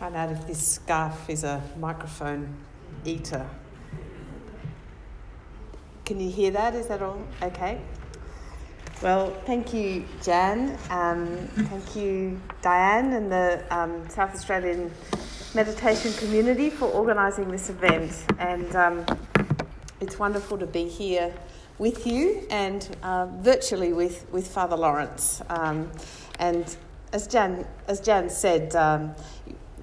find out if this scarf is a microphone eater. Can you hear that? Is that all okay? Well, thank you, Jan. Um, thank you, Diane, and the um, South Australian meditation community for organising this event. And um, it's wonderful to be here with you and uh, virtually with, with Father Lawrence. Um, and as Jan, as Jan said, um,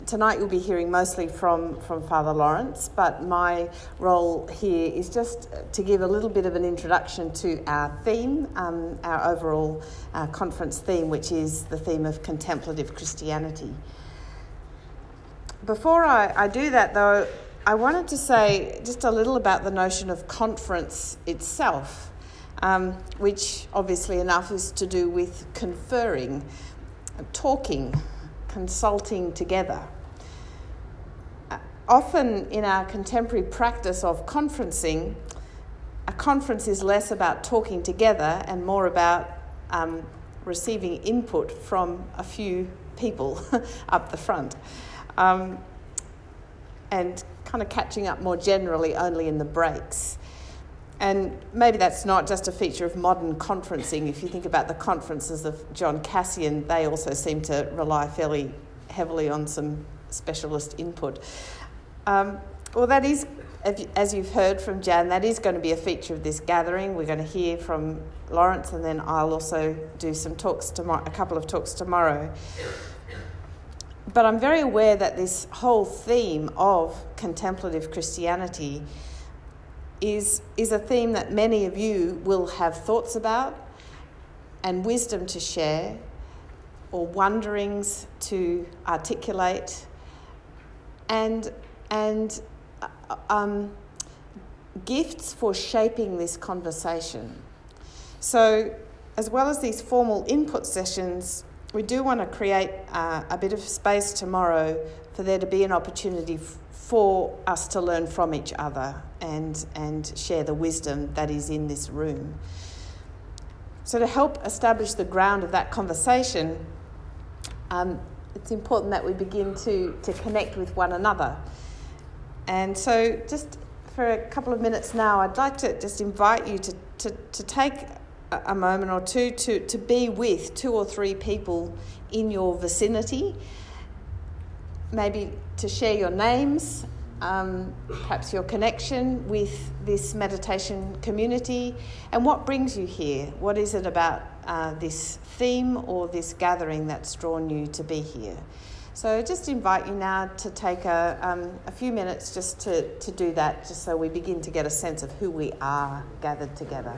tonight you'll be hearing mostly from, from Father Lawrence, but my role here is just to give a little bit of an introduction to our theme, um, our overall uh, conference theme, which is the theme of contemplative Christianity. Before I, I do that, though, I wanted to say just a little about the notion of conference itself, um, which obviously enough is to do with conferring, talking, consulting together often in our contemporary practice of conferencing, a conference is less about talking together and more about um, receiving input from a few people up the front. Um, and kind of catching up more generally only in the breaks. And maybe that's not just a feature of modern conferencing. If you think about the conferences of John Cassian, they also seem to rely fairly heavily on some specialist input. Um, well, that is, as you've heard from Jan, that is going to be a feature of this gathering. We're going to hear from Lawrence, and then I'll also do some talks tomorrow, a couple of talks tomorrow. But I'm very aware that this whole theme of contemplative Christianity is, is a theme that many of you will have thoughts about and wisdom to share or wonderings to articulate. And and uh, um, gifts for shaping this conversation. So, as well as these formal input sessions, we do want to create uh, a bit of space tomorrow for there to be an opportunity f- for us to learn from each other and, and share the wisdom that is in this room. So, to help establish the ground of that conversation, um, it's important that we begin to, to connect with one another. And so, just for a couple of minutes now, I'd like to just invite you to, to, to take a moment or two to, to be with two or three people in your vicinity, maybe to share your names, um, perhaps your connection with this meditation community, and what brings you here. What is it about uh, this theme or this gathering that's drawn you to be here? So just invite you now to take a, um, a few minutes just to, to do that, just so we begin to get a sense of who we are gathered together.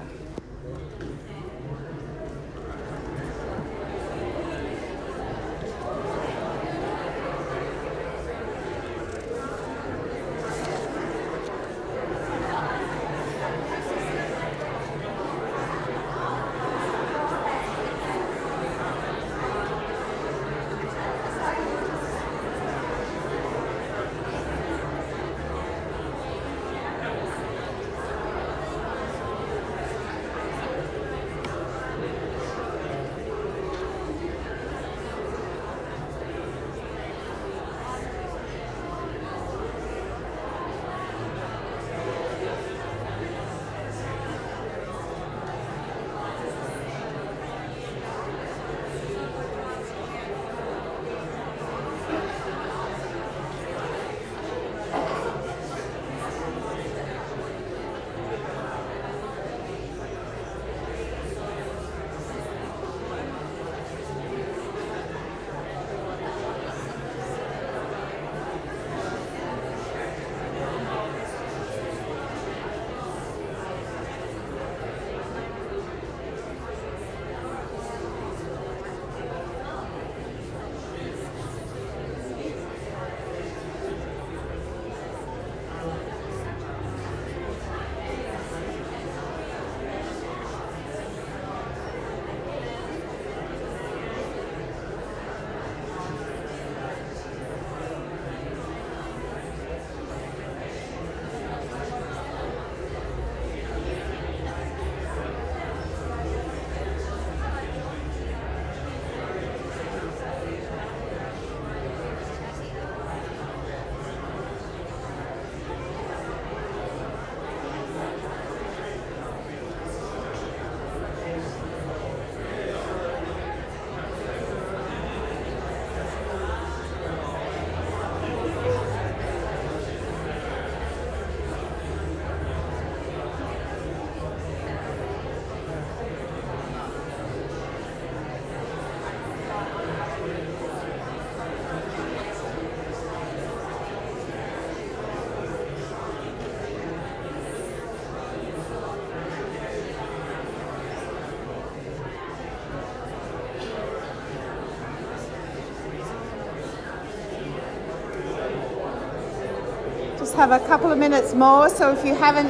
Have a couple of minutes more, so if you haven't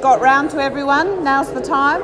got round to everyone, now's the time.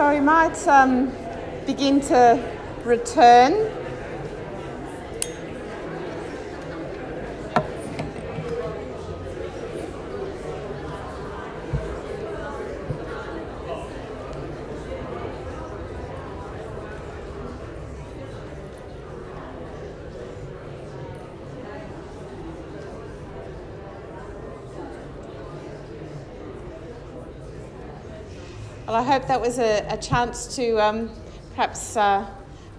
So we might um, begin to return. Hope that was a, a chance to um, perhaps uh,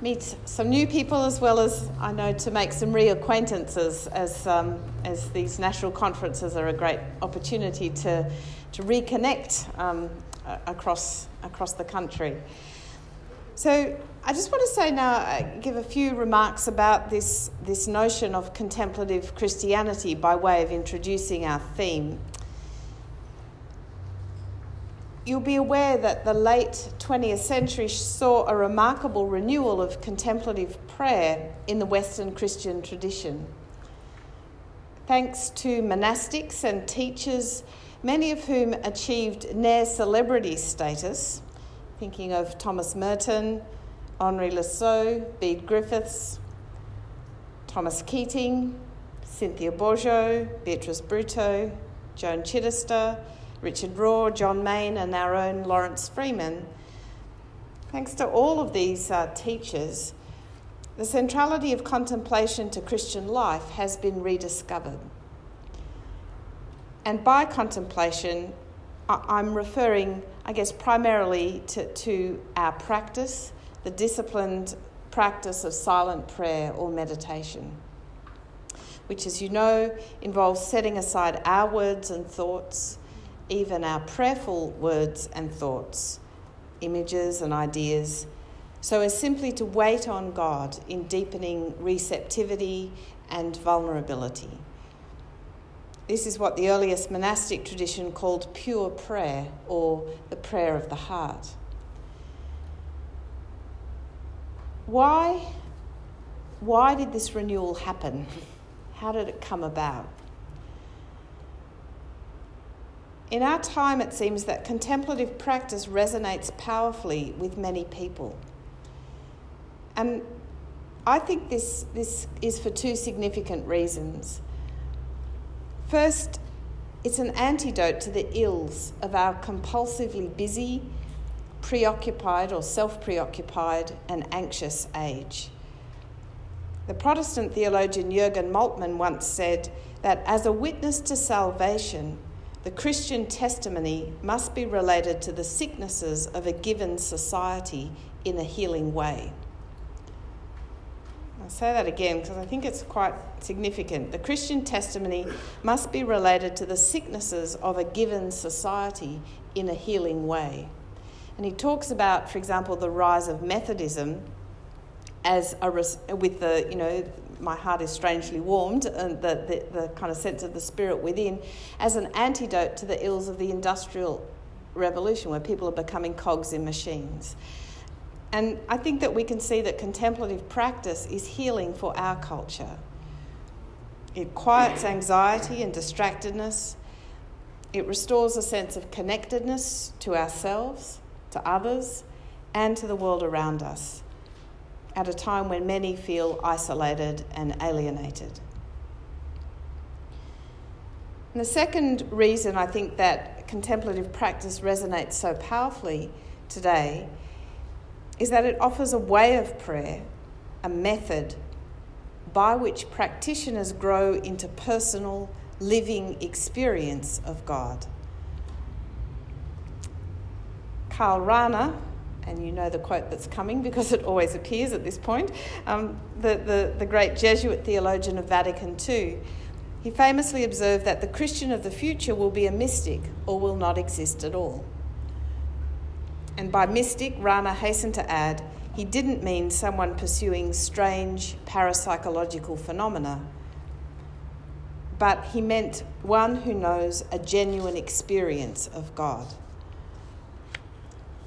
meet some new people as well as I know to make some reacquaintances as, um, as these national conferences are a great opportunity to, to reconnect um, across, across the country. So I just want to say now, uh, give a few remarks about this, this notion of contemplative Christianity by way of introducing our theme you'll be aware that the late 20th century saw a remarkable renewal of contemplative prayer in the Western Christian tradition. Thanks to monastics and teachers, many of whom achieved near celebrity status, thinking of Thomas Merton, Henri Le Bede Griffiths, Thomas Keating, Cynthia Bourgeault, Beatrice Bruteau, Joan Chittister, Richard Rohr, John Main, and our own Lawrence Freeman. Thanks to all of these uh, teachers, the centrality of contemplation to Christian life has been rediscovered. And by contemplation, I'm referring, I guess, primarily to, to our practice, the disciplined practice of silent prayer or meditation, which, as you know, involves setting aside our words and thoughts even our prayerful words and thoughts, images and ideas, so as simply to wait on God in deepening receptivity and vulnerability. This is what the earliest monastic tradition called pure prayer or the prayer of the heart. Why, why did this renewal happen? How did it come about? In our time, it seems that contemplative practice resonates powerfully with many people. And I think this, this is for two significant reasons. First, it's an antidote to the ills of our compulsively busy, preoccupied or self preoccupied, and anxious age. The Protestant theologian Jurgen Moltmann once said that as a witness to salvation, the Christian testimony must be related to the sicknesses of a given society in a healing way. I'll say that again because I think it's quite significant. The Christian testimony must be related to the sicknesses of a given society in a healing way. And he talks about, for example, the rise of Methodism as a with the you know my heart is strangely warmed, and the, the, the kind of sense of the spirit within, as an antidote to the ills of the industrial revolution, where people are becoming cogs in machines. And I think that we can see that contemplative practice is healing for our culture. It quiets anxiety and distractedness, It restores a sense of connectedness to ourselves, to others, and to the world around us at a time when many feel isolated and alienated. And the second reason I think that contemplative practice resonates so powerfully today is that it offers a way of prayer, a method by which practitioners grow into personal, living experience of God. Karl Rahner, and you know the quote that's coming because it always appears at this point, um, the, the, the great Jesuit theologian of Vatican II, he famously observed that the Christian of the future will be a mystic or will not exist at all. And by mystic, Rahner hastened to add, he didn't mean someone pursuing strange parapsychological phenomena, but he meant one who knows a genuine experience of God.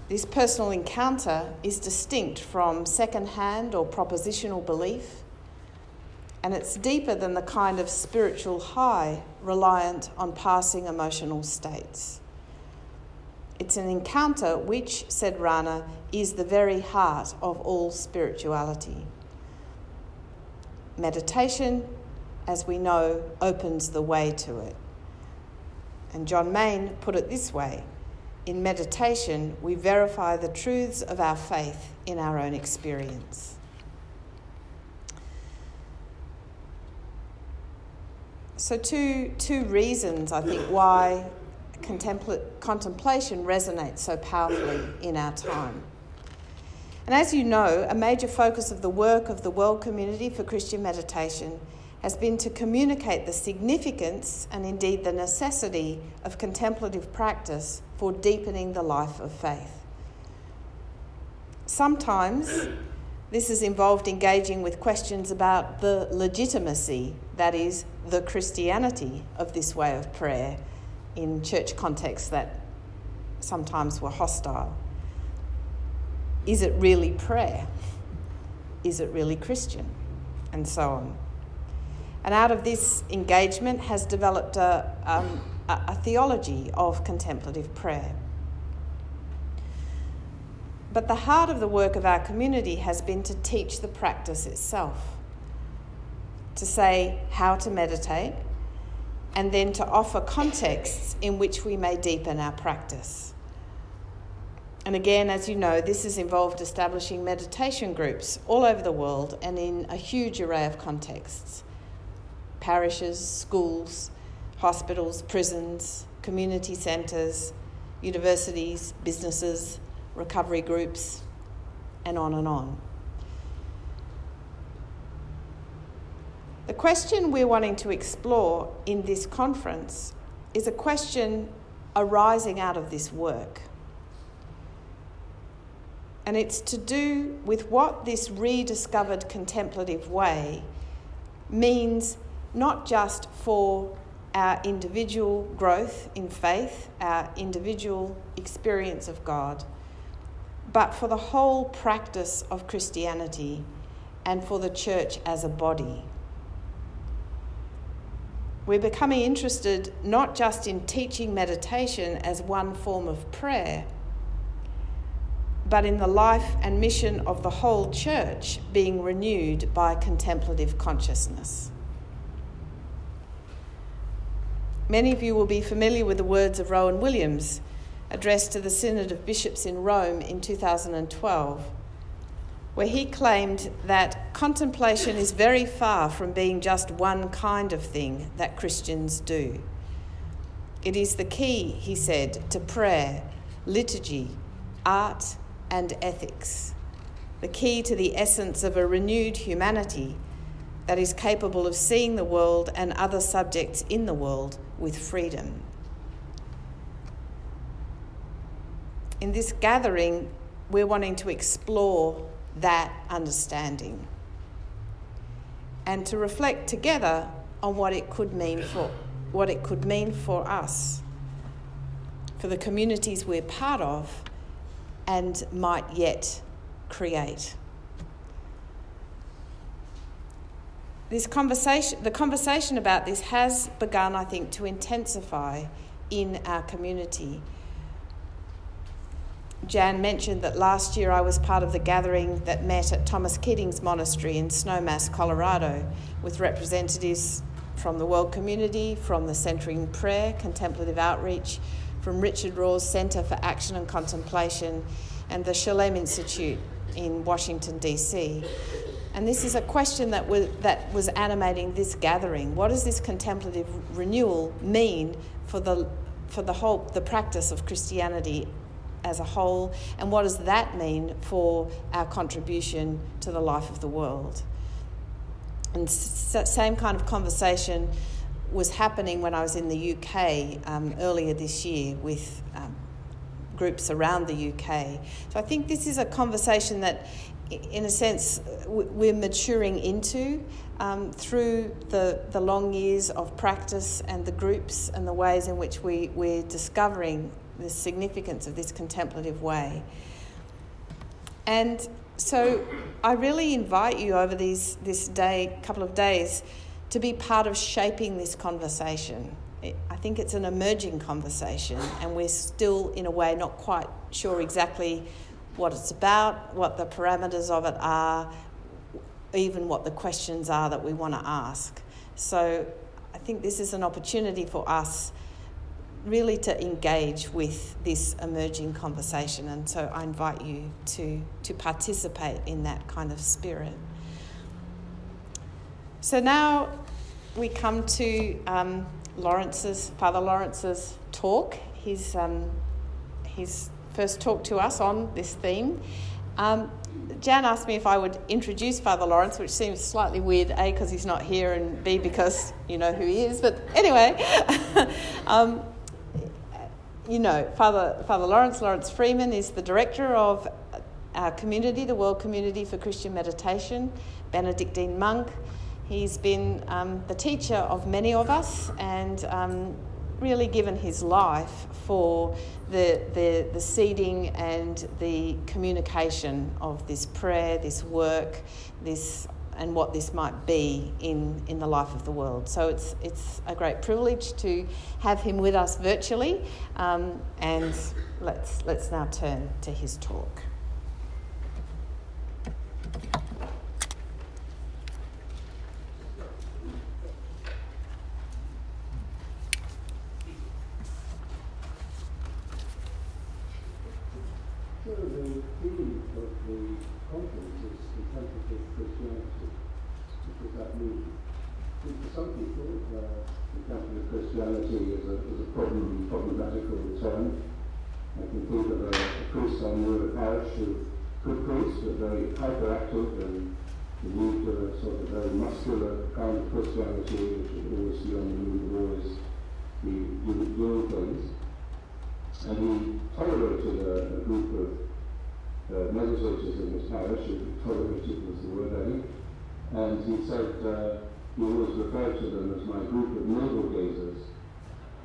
This personal encounter is distinct from second hand or propositional belief, and it's deeper than the kind of spiritual high reliant on passing emotional states. It's an encounter which, said Rahner, is the very heart of all spirituality. Meditation, as we know, opens the way to it. And John Main put it this way In meditation, we verify the truths of our faith in our own experience. So, two, two reasons I think why contemplation resonates so powerfully in our time. And as you know, a major focus of the work of the World Community for Christian Meditation has been to communicate the significance and indeed the necessity of contemplative practice for deepening the life of faith. Sometimes this has involved engaging with questions about the legitimacy, that is, the Christianity of this way of prayer in church contexts that sometimes were hostile. Is it really prayer? Is it really Christian? And so on. And out of this engagement has developed a, um, a theology of contemplative prayer. But the heart of the work of our community has been to teach the practice itself, to say how to meditate, and then to offer contexts in which we may deepen our practice. And again, as you know, this has involved establishing meditation groups all over the world and in a huge array of contexts parishes, schools, hospitals, prisons, community centres, universities, businesses, recovery groups, and on and on. The question we're wanting to explore in this conference is a question arising out of this work. And it's to do with what this rediscovered contemplative way means not just for our individual growth in faith, our individual experience of God, but for the whole practice of Christianity and for the church as a body. We're becoming interested not just in teaching meditation as one form of prayer, but in the life and mission of the whole church being renewed by contemplative consciousness. Many of you will be familiar with the words of Rowan Williams, addressed to the Synod of Bishops in Rome in 2012 where he claimed that contemplation is very far from being just one kind of thing that Christians do. It is the key, he said, to prayer, liturgy, art, and ethics. The key to the essence of a renewed humanity that is capable of seeing the world and other subjects in the world with freedom. In this gathering, we're wanting to explore that understanding and to reflect together on what it could mean for what it could mean for us for the communities we're part of and might yet create this conversation the conversation about this has begun i think to intensify in our community. Jan mentioned that last year I was part of the gathering that met at Thomas Keating's monastery in Snowmass, Colorado, with representatives from the world community, from the Centering Prayer, Contemplative Outreach, from Richard Rohr's Centre for Action and Contemplation, and the Shalem Institute in Washington, D.C. And this is a question that was, that was animating this gathering. What does this contemplative renewal mean for the, for the whole the practice of Christianity as a whole, and what does that mean for our contribution to the life of the world? And same kind of conversation was happening when I was in the UK um, earlier this year with um, groups around the UK. So I think this is a conversation that, in a sense, we're maturing into um, through the, the long years of practice and the groups and the ways in which we, we're discovering the significance of this contemplative way. And so I really invite you over these this day, couple of days, to be part of shaping this conversation. I think it's an emerging conversation, and we're still, in a way, not quite sure exactly what it's about, what the parameters of it are, even what the questions are that we want to ask. So I think this is an opportunity for us really to engage with this emerging conversation. And so I invite you to, to participate in that kind of spirit. So now we come to um, Lawrence's, Father Lawrence's talk. His, um, his first talk to us on this theme. Um, Jan asked me if I would introduce Father Lawrence, which seems slightly weird, A, because he's not here, and B, because you know who he is. But anyway, um, you know, Father, Father Lawrence, Lawrence Freeman, is the director of our community, the World Community for Christian Meditation, Benedictine monk. He's been um, the teacher of many of us and um, really given his life for the, the, the seeding and the communication of this prayer, this work, this and what this might be in, in the life of the world. So it's, it's a great privilege to have him with us virtually. Um, and let's, let's now turn to his talk.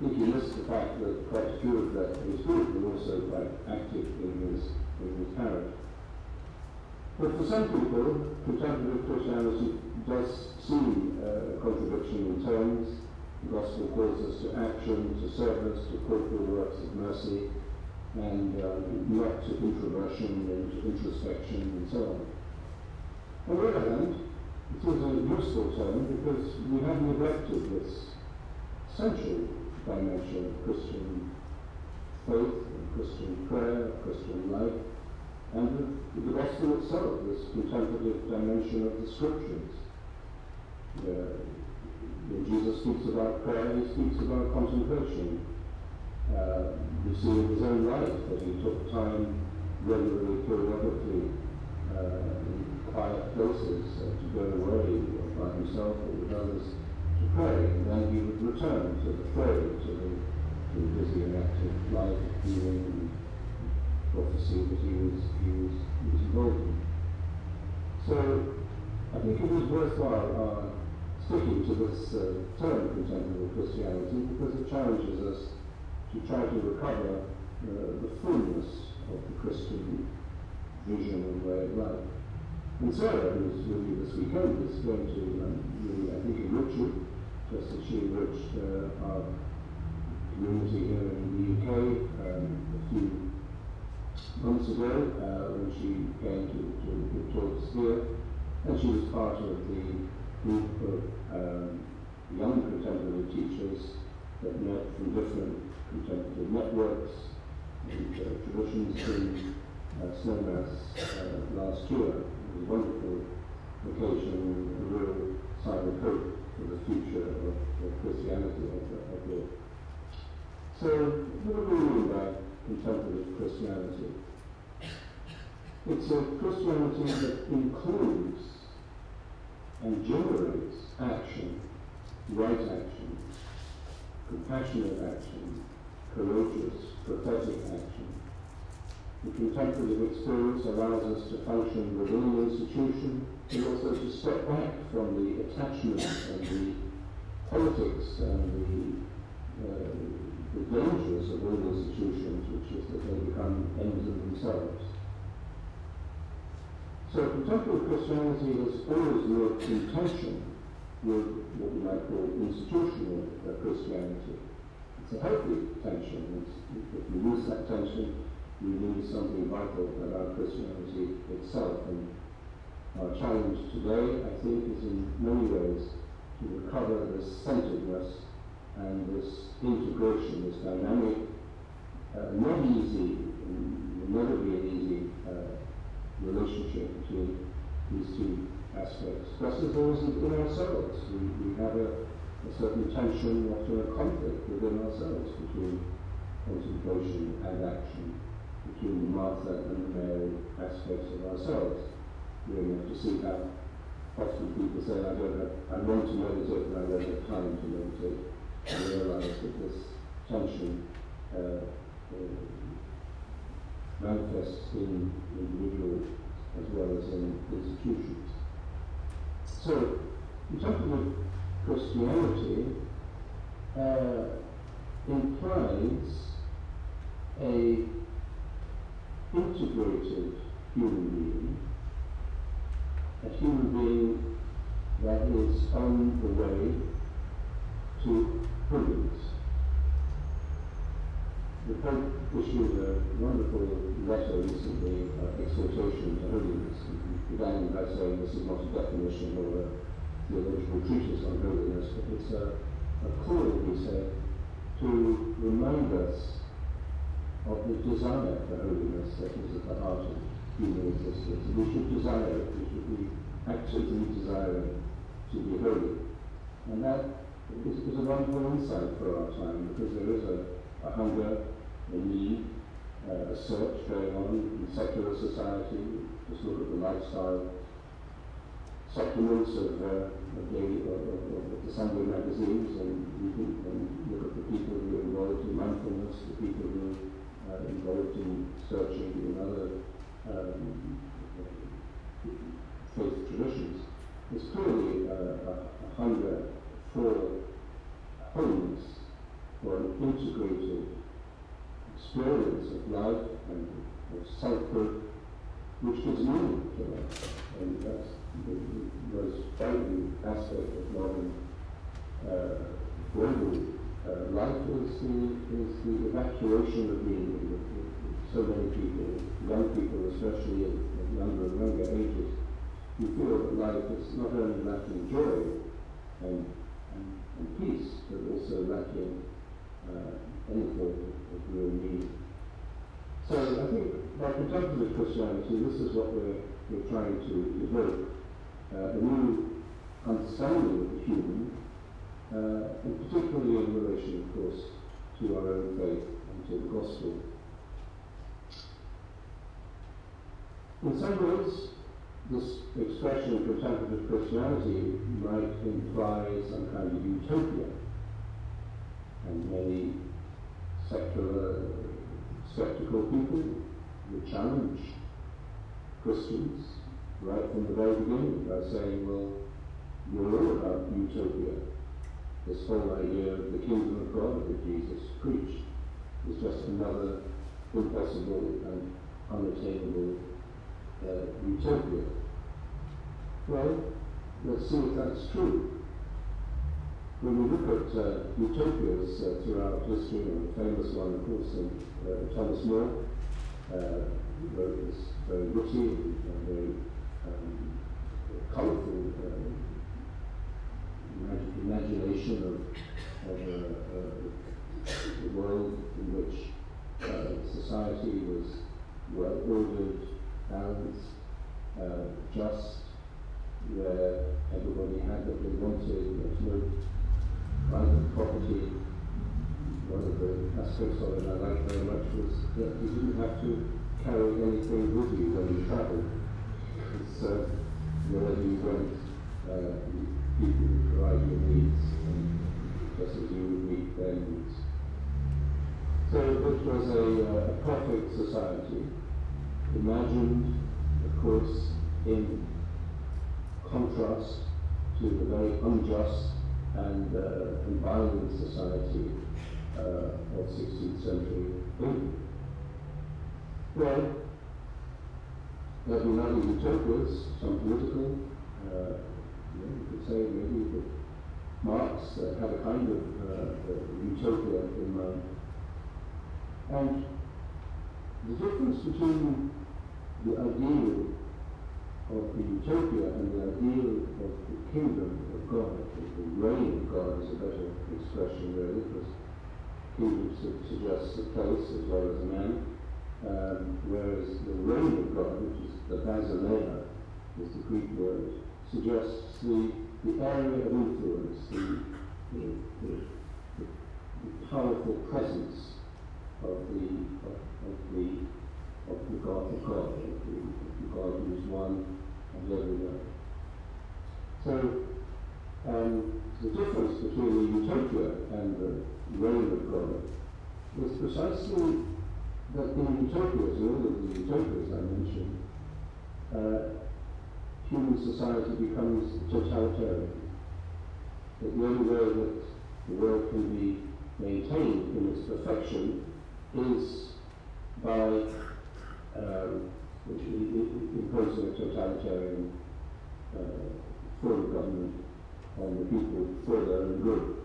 But also quite active in his in his parish. But for some people, contemplative Christianity does seem uh, a contradiction in terms. The gospel calls us to action, to service, to corporal works of mercy, and um, not to introversion and to introspection and so on. On the other hand, it is a useful term because we have neglected this central dimension of Christian faith, and Christian prayer, Christian life, and the, the gospel itself, this contemplative dimension of the scriptures. Uh, when Jesus speaks about prayer, he speaks about contemplation. Uh, we see in his own life that he took time regularly, periodically, uh, in quiet places uh, to go away by himself or with others And then he would return to the fray, to the, to the busy and active life of healing and prophecy that he was, he was, he was involved in. So I think it is worthwhile uh, sticking to this uh, term contemplative Christianity because it challenges us to try to recover uh, the fullness of the Christian vision and way of life. And Sarah, who's with you this weekend, is going to um, really, I think, enrich you, just she enriched uh, our community here in the UK um, a few months ago uh, when she came to, to give talks here, and she was part of the group of um, young contemporary teachers that met from different contemporary networks and uh, traditions in uh, Snowmass uh, last year. It was a wonderful occasion and a real sign of hope for the future of, of Christianity, I, I thought. So, what do we mean by contemplative Christianity? It's a Christianity that includes and generates action, right action, compassionate action, courageous, prophetic action. The contemplative experience allows us to function within the institution also to step back from the attachment and the politics and the, uh, the dangers of all institutions, which is that they become ends in themselves. So contemporary Christianity has always worked in tension with what we might call institutional uh, Christianity. It's a healthy tension. It's, if we lose that tension, we lose something vital about Christianity itself. And our challenge today, I think, is in many ways to recover this centeredness and this integration, this dynamic, uh, not easy, never be an easy uh, relationship between these two aspects. Just as there isn't in ourselves. We, we have a, a certain tension, often a conflict within ourselves between contemplation and action, between the Martha and the Mary aspects of ourselves. We have to see how often people say, I don't have, I want to meditate, but I don't have time to meditate. I realize that this tension uh, uh, manifests in individuals as well as in institutions. So, in terms of Christianity, uh, implies a integrated human being, a human being that is on the way to holiness the Pope issued a wonderful letter recently, uh, exhortation to holiness. He began by saying this is not a definition or a theological treatise on holiness, but it's a, a call, he said, to remind us of the desire for holiness that is at the heart of human existence. We should desire it, we should be actively desiring to be holy. And that is, is a wonderful insight for our time because there is a, a hunger a need, uh, a search going on in secular society. Just look at the lifestyle supplements of, uh, of, daily, of, of, the Sunday magazines and you can and look at the people who are involved in mindfulness, the people who are uh, involved in searching in other um, faith traditions. There's clearly a, a hunger for holiness, for an integrated experience of life and of selfhood, which gives meaning to. And that's the, most frightening aspect of modern uh, global uh, life is the, is the evacuation of meaning. So many people, young people especially at younger and younger ages, you feel that life is not only lacking joy and, and, and peace, but also lacking uh, any form of real need. So I think by contemplative Christianity, this is what we're, we're trying to evoke, uh, a new understanding of the human, uh, and particularly in relation, of course, to our own faith and to the gospel. In some ways, this expression of contemplative Christianity might imply some kind of utopia, and many secular, skeptical people would challenge Christians right from the very beginning by saying, well, you're all about utopia. This whole idea of the kingdom of God that Jesus preached is just another impossible and unattainable uh, utopia. Well, let's see if that's true. when we look at uh, utopias uh, throughout history, and the famous one, of course, in, uh, Thomas More, uh, wrote this very witty and very um, colourful uh, imagination of, of a, a, world in which uh, society was well ordered, balanced, uh, just, where everybody had what they wanted, no private property. One of the aspects of it I liked very much was that you didn't have to carry anything with you when you traveled. It's uh, wherever you went, uh, people would provide your needs, and just as you would meet their needs. So it was a, uh, a perfect society, imagined, of course, in contrast to the very unjust and, uh, and violent society uh, of 16th century England. Well, there have been other utopias, some political, uh, you, could say maybe that Marx uh, had a kind of uh, utopia in mind. And the difference between the ideal of the utopia and the ideal of the kingdom of God, the reign of God is a better expression really, because kingdom suggests a place as well as a man, um, whereas the reign of God, which is the basileia, is the Greek word, suggests the, the area of influence, the, the, the, the powerful presence of the, of, of the, of the God of God, the God who is one and everywhere. So, um, the difference between the utopia and the reign of God is precisely that in utopias, in all of the utopias I mentioned, uh, human society becomes totalitarian. That the only way that the world can be maintained in its perfection is by um, imposing a totalitarian uh, form of government on the people for their own good.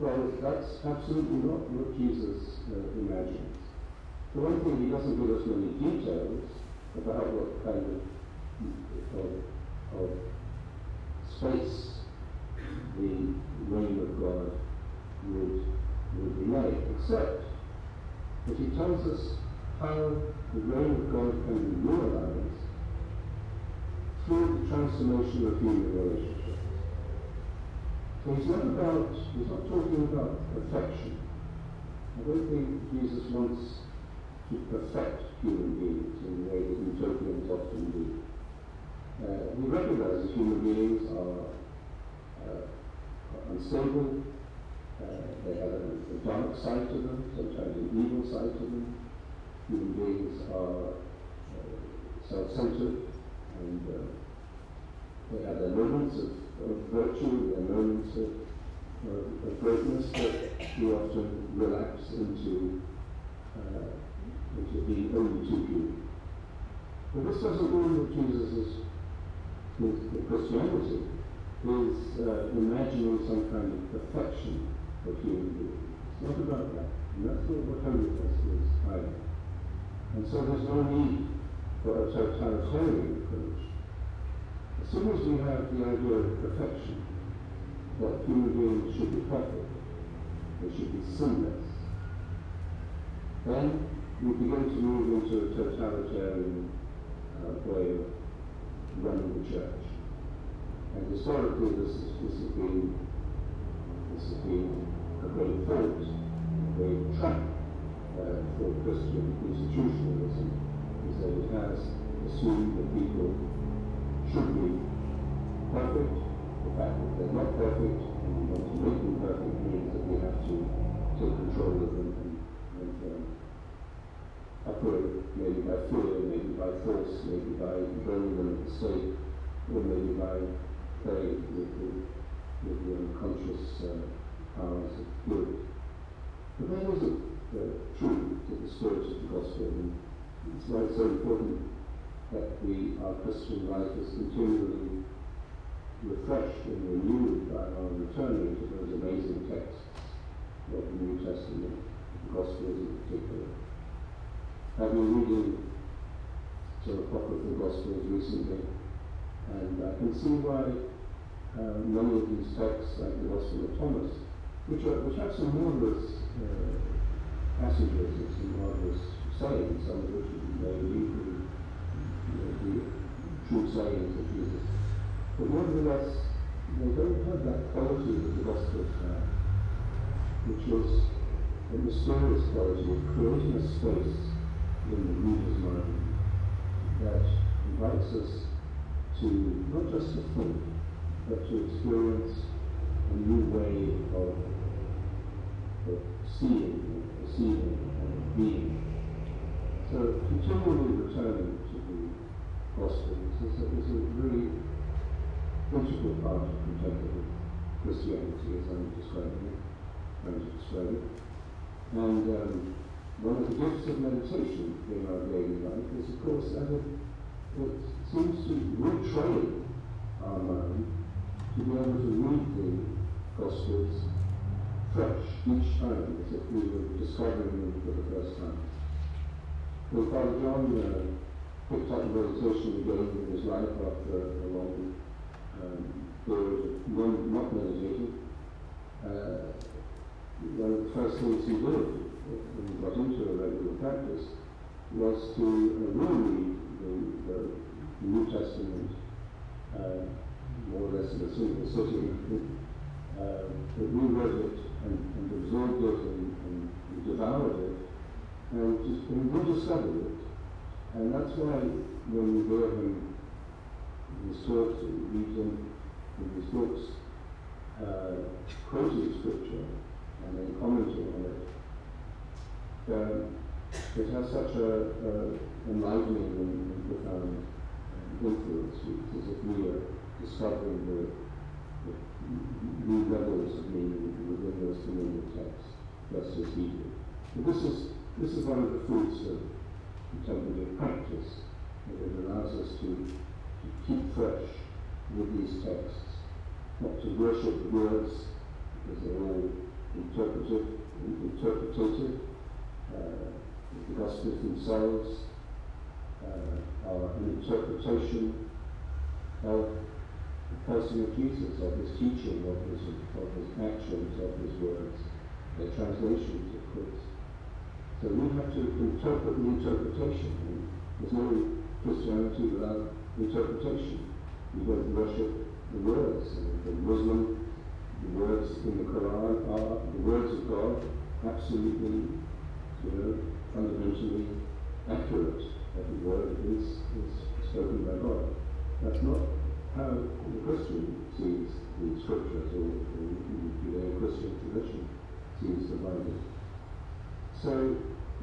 Well, that's absolutely not what Jesus uh, imagines. For one thing, he doesn't give us many details about what kind of, of, of space the reign of God would, would be like, except that he tells us how the reign of God can be realized through the transformation of human relationships. So he's not about, he's not talking about perfection. I don't think Jesus wants to perfect human beings in the way that utopians often do. Uh, we recognize that human beings are, uh, unstable, uh, they have a, a dark side to them, sometimes an evil side to them, human beings are uh, self-centered and uh, they have their moments of, of virtue, their moments of, of, greatness, but we often relapse into, uh, into being only too human. But this doesn't mean that Jesus is, with Christianity, is uh, imagining some kind of perfection of human beings. It's not about that. And that's not what holiness is either. And so there's no need for a totalitarian approach. As soon as we have the idea of perfection, that human beings should be perfect, they should be sinless, then we begin to move into a totalitarian uh, way of running the church. And historically, this, is, this has been this has been a great fault, a great trap uh, for Christian institutionalism is that it has assumed that people should be perfect. The fact that they're not perfect and we want to make them perfect means that we have to take control of them and, and um, operate maybe by fear, maybe by force, maybe by burning them at the stake, or maybe by playing with the, with the unconscious uh, powers of good. But that isn't the truth to the spirit of the gospel. And it's why it's so important that we, our Christian is continually refreshed and renewed by our returning to those amazing texts of the New Testament, the Gospels in particular. I've been reading some apocryphal Gospels recently, and I can see why uh, many of these texts, like the Gospel of Thomas, which, are, which have some marvelous uh, passages and some marvelous sayings, some of which may lead to the true sayings of Jesus. But nevertheless, they don't have that quality that the Gospels have, which is a mysterious quality of creating a space in the reader's mind that invites us to not just to think, but to experience a new way of, of seeing, So continually returning to the Gospels is a, is a really integral part of contemplative Christianity as I'm describing it, trying to describe it. And um, one of the gifts of meditation in our daily life is, of course, that it, it seems to retrain our mind to be able to read the Gospels fresh each time as if we were discovering them for the first time. Well, Father John uh, picked up meditation again in his life after a long um, one not meditating, uh, one of the first things he did when he got into a regular practice was to uh, reread the, the New Testament uh, more or less in a single sitting. Uh, but reread it and, and absorbed it and, and devoured it and just and rediscovered it. And that's why when we go him the source that reads in, his books, uh, quoting scripture and then commenting on it, um, it has such a, a enlightening and, and profound um, influence. As if we are discovering the, levels of meaning within those familiar texts, just as he did. But this is this is one of the fruits of contemplative practice. That it allows us to to keep fresh with these texts, not to worship the words because they're all interpretive, interpretative. Uh, the Gospels themselves uh, are an interpretation of person of Jesus, of his teaching, of his, of his actions, of his words, the translations, of course. So we have to interpret the interpretation. And there's no Christianity without interpretation. You don't worship the words. The Muslim, the words in the Quran are the words of God, absolutely, you know, fundamentally accurate. Every word is, is spoken by God. That's not how the Christian sees the scriptures or, the Judeo-Christian tradition sees the Bible. So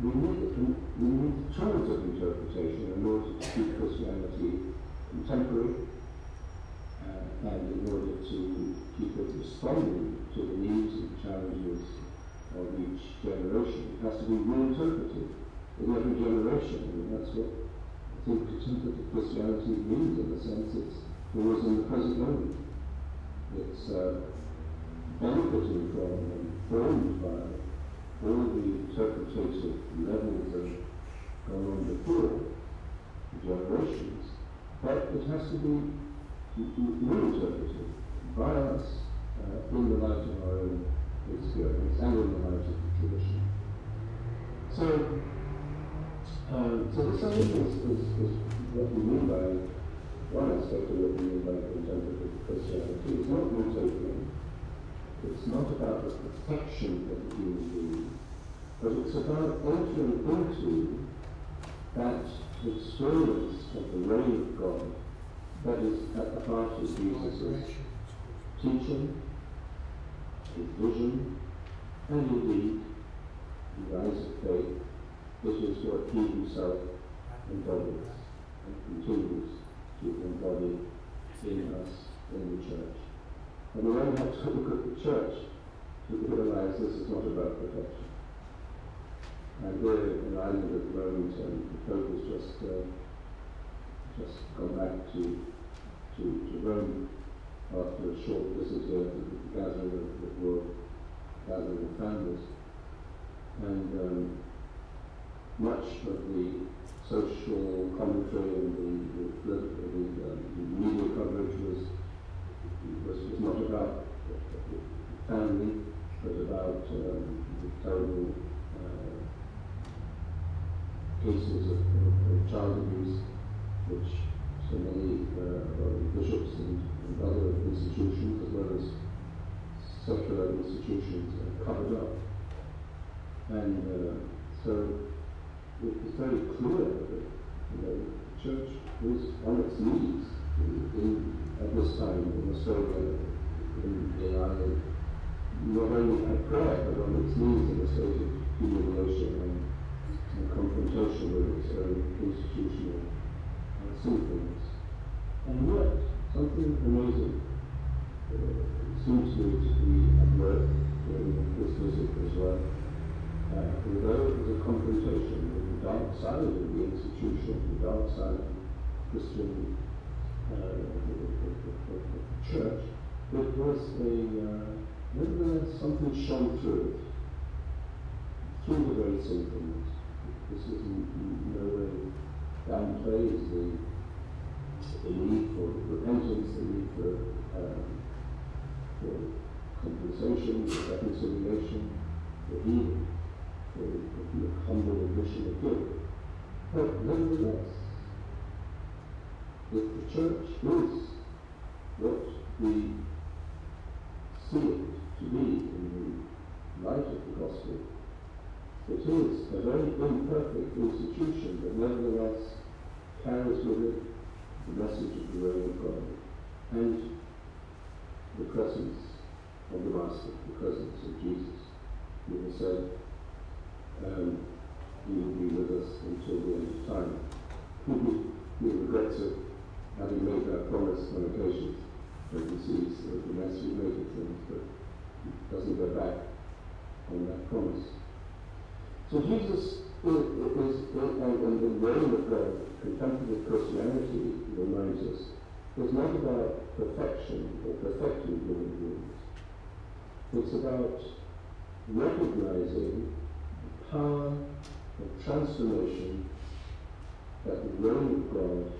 we need, we need tools of interpretation in order to keep Christianity contemporary uh, and in order to keep it responding to the needs and challenges of each generation. It has to be reinterpreted in every generation. Mean, that's what I think contemplative Christianity means in the sense it's always in the present moment. It's uh, benefiting from and formed by all the interpretative levels that have gone on before generations but it has to be reinterpreted by us uh, in the light of our own experience and in the light of the tradition. So, um, so this is, is, is what we mean by one aspect of what we mean by contemplative Christianity. It's not utopian. It's not about the perfection of the human being, but it's about entering into that experience of the reign of God that is at the heart of Jesus' teaching, his vision, and indeed the rise of faith. which is what he himself embodies and continues to embody in us in the church. And we only have to look at the church to realize this is not about perfection. And we're in Ireland at the moment, and the Pope has just uh, just gone back to to, to Rome after a short visit here to the gathering of the world, gathering of families. And um, much of the social commentary and the, the, the, the media coverage was, was, was not about the family, but about um, the terrible uh, cases of, of, of child abuse, which so many uh, bishops and, and, other institutions, as well as secular institutions, are covered up. And uh, so it's very clear that you know, the church is on its knees in, in, at this time in Australia, in, in Ireland, not only at prayer, but on its knees in a state of humiliation and, and confrontation with its own institutional uh, sinfulness. And yet, something amazing uh, seems to be at work during this visit as well. Uh, although it was a confrontation the dark side of the institution, the dark side of Christian uh, church, it was a, uh, something shone through it, through the very sinfulness. This is in no way downplays the the need for repentance, the need for, um, for compensation, for reconciliation, for healing, for humble admission of guilt. But nevertheless, if the church is what we see it to be in the light of the gospel, it is a very imperfect institution that nevertheless carries with it the message of the Word of God, and the presence of the Master, the presence of Jesus, who has said, um, He will be with us until the end of time. he regrets it, having made that promise on occasions, when he sees the, the mess we made of things, but doesn't go back on that promise. So Jesus is, and the way that the contemplative Christianity reminds us is not about perfection or perfecting human beings. It's about recognizing the power of transformation that the reign of God,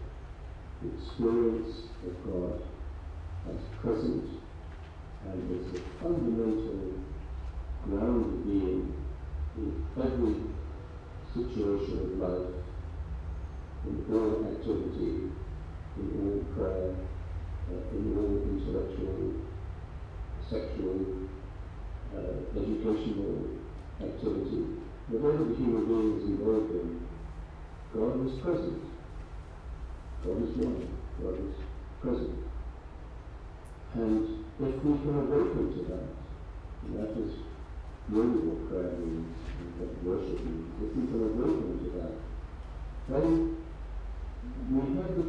the experience of God as present and is the fundamental ground being in every situation of life, in all activity, in all prayer, uh, in all intellectual, sexual, uh, educational activity. Whatever the human being is involved in, God is present. God is one. God is present. And if we can awaken to that, that is really what prayer means that worship means, can awaken to that, then we have the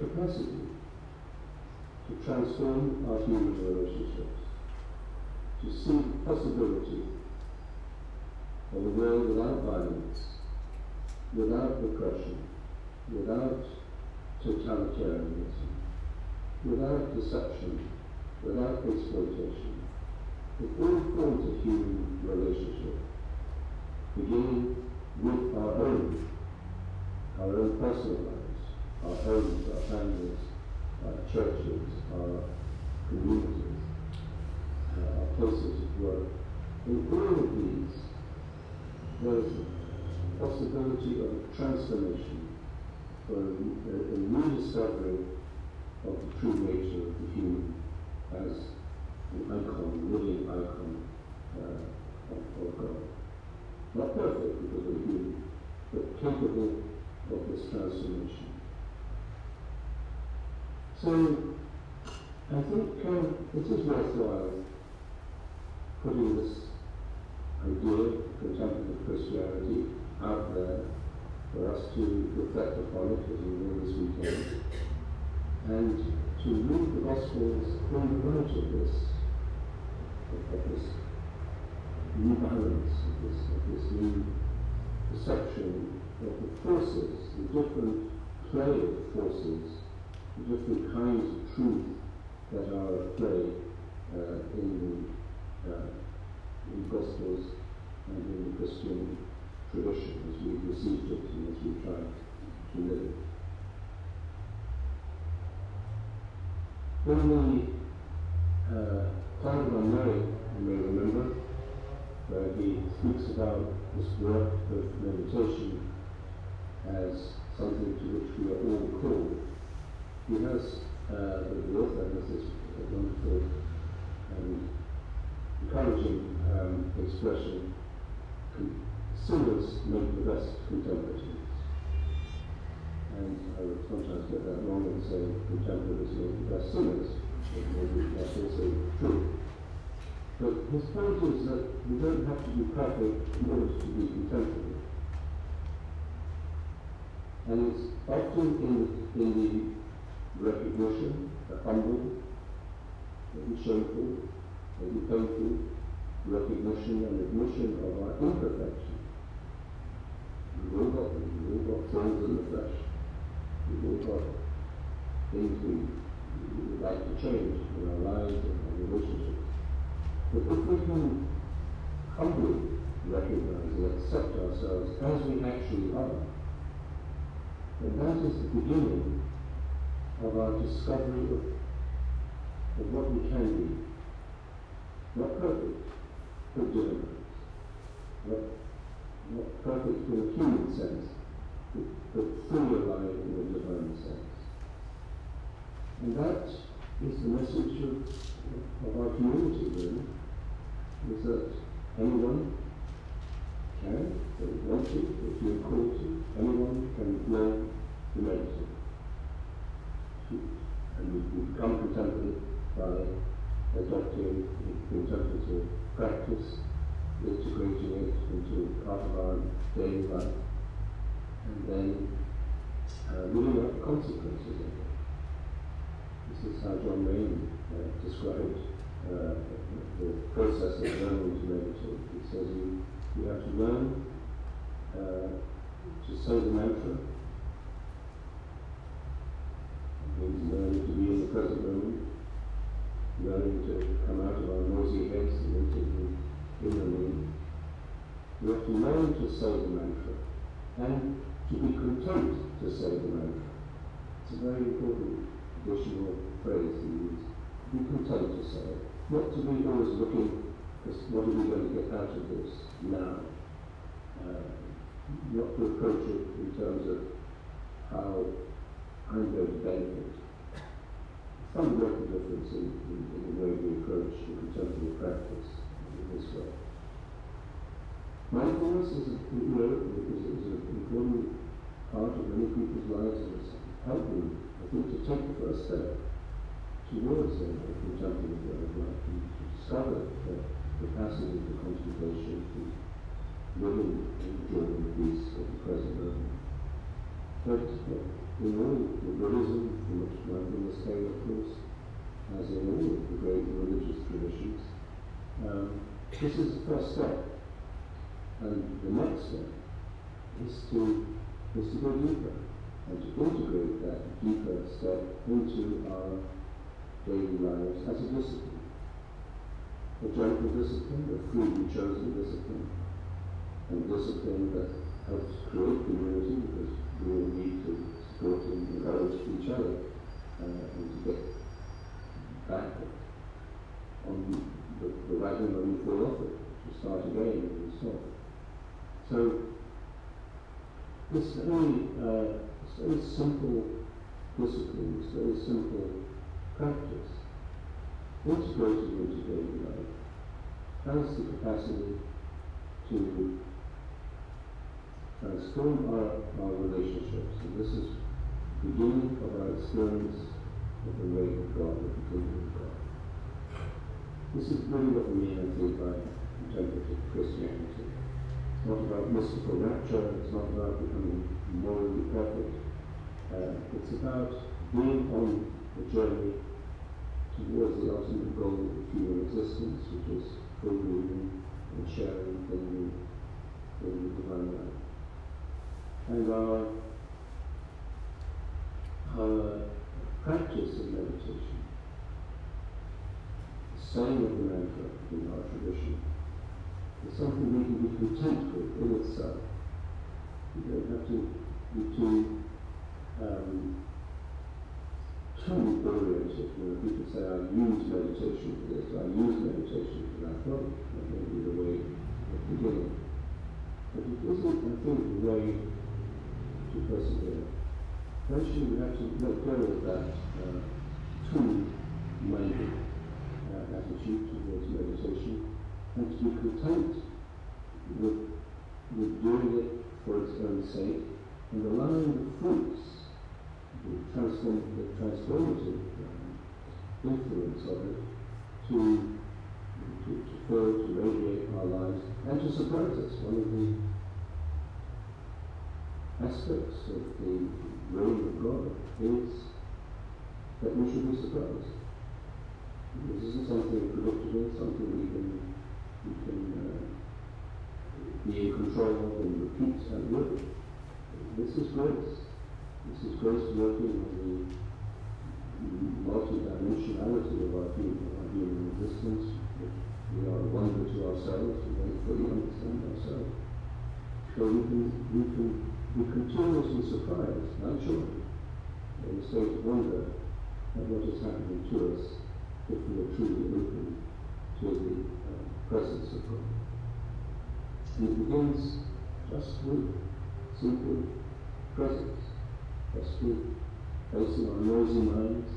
capacity to transform our human relationships, to see the possibility of a world without violence, without oppression, without totalitarianism, without deception, without exploitation, with all forms of human relationship beginning with our own, our own personal lives, our homes, our families, our churches, our communities, uh, our places of work. In all of these, there is a possibility of transformation, for a, a, a new discovery of the true nature of the human as an icon, living icon uh, of, of God. Not perfect because we're human, but capable of this transformation. So, I think um, it is worthwhile putting this idea of contemplative Christianity out there for us to reflect upon it as we will this weekend, and to read the Gospels in the light of this, of this new balance, of this, of this new perception of the forces, the different play of forces, the different kinds of truth that are at play uh, in uh, in Gospels and in the Christian tradition as we've received it and as we try to live it. When the uh, of Mary, you may remember, where he speaks about this work of meditation as something to which we are all called. He has, uh, the author has this wonderful and encouraging um, expression, sinners make the best contemplatives. And I would sometimes get that wrong and say contemplatives make the best sinners. Maybe that's also true. But his point is that we don't have to be perfect in order to be contemplative. And it's often in, in the recognition, the humble, the shameful, the painful recognition and admission of our imperfection. We've all got. We've all got thorns in the flesh. We've all got things we, we would like to change in our lives and our relationships. But if we can humbly recognize and accept ourselves as we actually are, then that is the beginning of our discovery of, of what we can be. Not perfect, but divine. Not, not perfect in a human sense, but, fully alive in a divine sense. And that is the message of, of our community, really is that anyone can, if they want to, if you're called to, anyone can learn to meditate. And we become contemplative by adopting contemplative practice, integrating it into part of our daily life, and then uh, living out the consequences of it. This is how John Main uh, described uh, the process of learning to meditate. It says you, you have to learn uh, to say the mantra. It means learning to be in the present moment, learning to come out of our noisy heads and into the inner room. You have to learn to say the mantra and to be content to say the mantra. It's a very important additional phrase to use. Be content to say. Not to be always looking as what are we going to get out of this now. Uh, not to approach it in terms of how I'm going to benefit. Fundamental difference in, in, in the way we approach the contemplative practice in this way. Mindfulness is, a, you know, is, is an important part of many people's lives and it's helping, I think, to take the first step towards a contemplative way of life and to discover the capacity for contemplation, to living in joy and peace of the present moment. But in all the Buddhism, from which mindfulness came, of course, as in all of the great religious traditions, um, this is the first step. And the next step is to, is to go deeper and to integrate that deeper step into our daily lives as a discipline. A gentle discipline, a freely chosen discipline, and discipline that helps create community because we all need to support and encourage each other uh, and to get back on the, the wagon when we fall off it, to start again and stop. So this very, uh, very simple discipline, this very simple practice, integrated into daily life, has the capacity to transform our, our relationships. And this is the beginning of our experience of the way of God, of the kingdom of God. This is really what we mean, I think, by contemplative Christianity. It's not about mystical rapture, it's not about becoming morally perfect. Uh, it's about being on the journey towards the ultimate goal of human existence, which is full union and sharing in the, the divine life. And our, our practice of meditation saying of the mantra in our tradition something we can be content with in itself. You don't have to be too um, too oriented. You know, people say, I use meditation for this, I use meditation for that. Well, that may be the way of beginning. But it isn't, I think, the way to persevere. Eventually we have to let go of that uh, too-minded uh, attitude towards meditation and to be content with, with doing it for its own sake and allowing the fruits, the, transform, the transformative um, influence of it to, to, to fill, to radiate our lives and to surprise us. One of the aspects of the reign of God is that we should be surprised. This isn't something predictable, something we can, we can uh, be in control and repeat at will. This is grace. This is grace working on the multi-dimensionality of our human, our human existence. We are a wonder to ourselves, we don't fully understand ourselves. So we can, we can we continuously surprised, not sure, in a state of wonder at what is happening to us if we are truly open to the presence of God. And it begins just with simple presence, just with facing our noisy minds,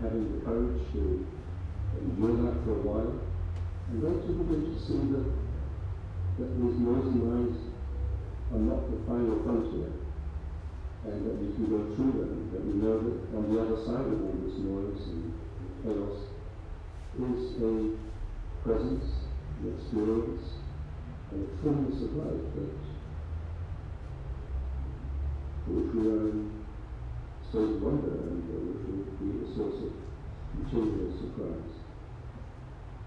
having the courage to endure that for a while, and then to begin to see that, that these noisy minds are not the final frontier, and that we can go through them, that we know that on the other side of all this noise and chaos is a presence, an experience, and a fullness of life that which we are in state of wonder and uh, which will be a source of continuous surprise.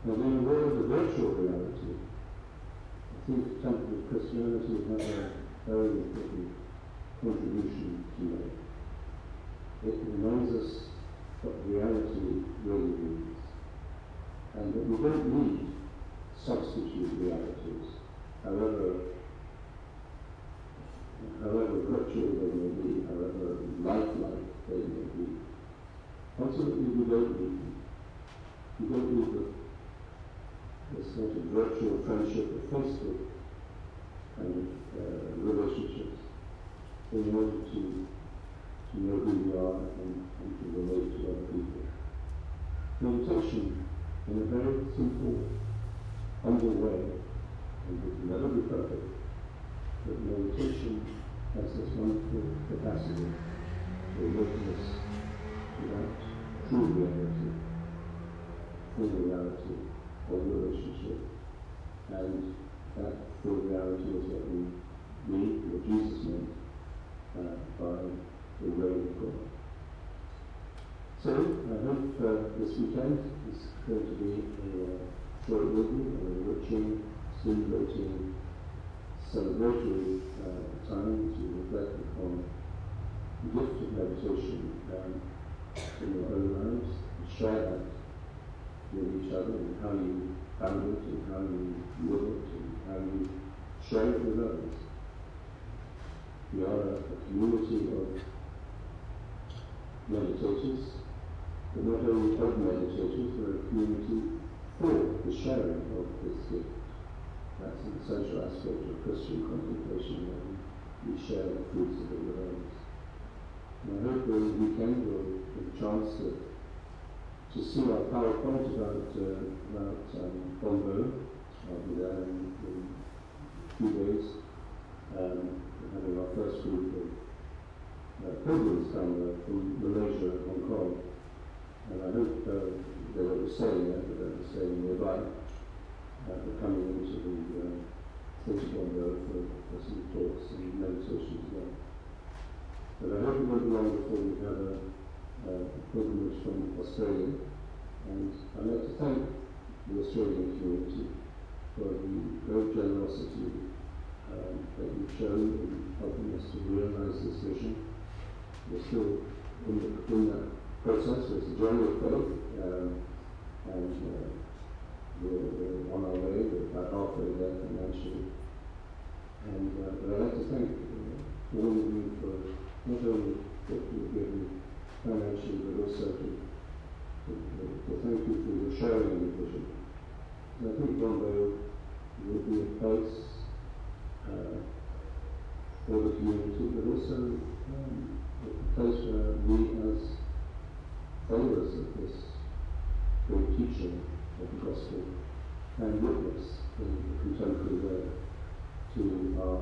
And a world of virtual reality, I think temple Christianity has a very important contribution to make. It reminds us what reality really means, and we don't need substitute realities, however however virtual they may be, however lifelike they may be. Ultimately, we don't need them. We don't need the this sort of virtual friendship of Facebook of uh, relationships in order to, to know who we are and, and to relate to other people. Meditation, in a very simple, humble way, and it will never be perfect, but meditation has this wonderful capacity to awaken us to that true reality, full reality of relationship. And that full reality is what we mean, what Jesus meant uh, by the way of God. So I hope uh, this weekend is going to be a uh, short movement, an enriching, stimulating, celebratory uh, time to reflect upon the gift of meditation um, in your own lives and share that with each other and how you found it and how you live it and how you share it with others. We are a, a community of meditators, not only of meditators, we're a community for the sharing of this gift. That's an essential aspect of Christian contemplation, where we share the fruits of the with others. And I hope the weekend will give a chance to to see our PowerPoint about, uh, about um. I'll be there in, in a few days. Um, we're having our first group of uh, pilgrims come uh, from Malaysia and Hong Kong. And I hope uh, they won't be staying there, but they're staying nearby. Uh, they're coming into the uh, city Bonnevaux for, for some talks and. But I hope it won't be long before we have a uh, pilgrimage from Australia, and I'd like to thank the Australian community for the great generosity um, that you've shown in helping us to realize this vision. We're still in, the, in that process. It's a journey of faith, uh, and uh, we're, we're, on our way. We're about halfway the financially, and uh, but I'd like to thank uh, all of you for not only what you've given financially, but also to, to, to thank you for your sharing the vision. And I think Bonnevaux will be a place uh, for the community, but also um, a place where we as followers of this great teaching of the gospel can witness in a contemporary way to our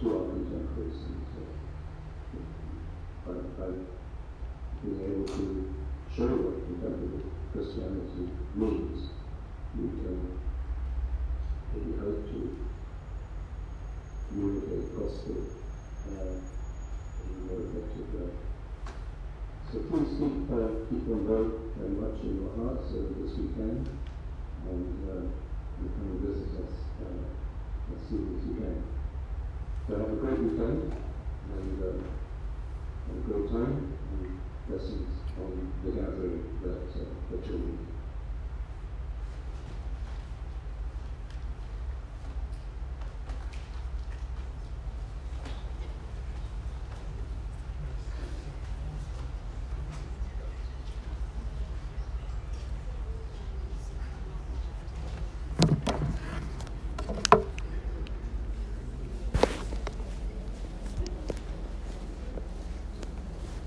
to our contemporaries and uh, by, by being able to show what contemporary Christianity means, we can maybe hope to communicate the gospel uh, in a more effective way. So please keep, uh, keep on going very much in your hearts over this weekend and uh, you come and visit us uh, as soon as you can. So have a great weekend and uh, have a great time and blessings on the gathering that uh,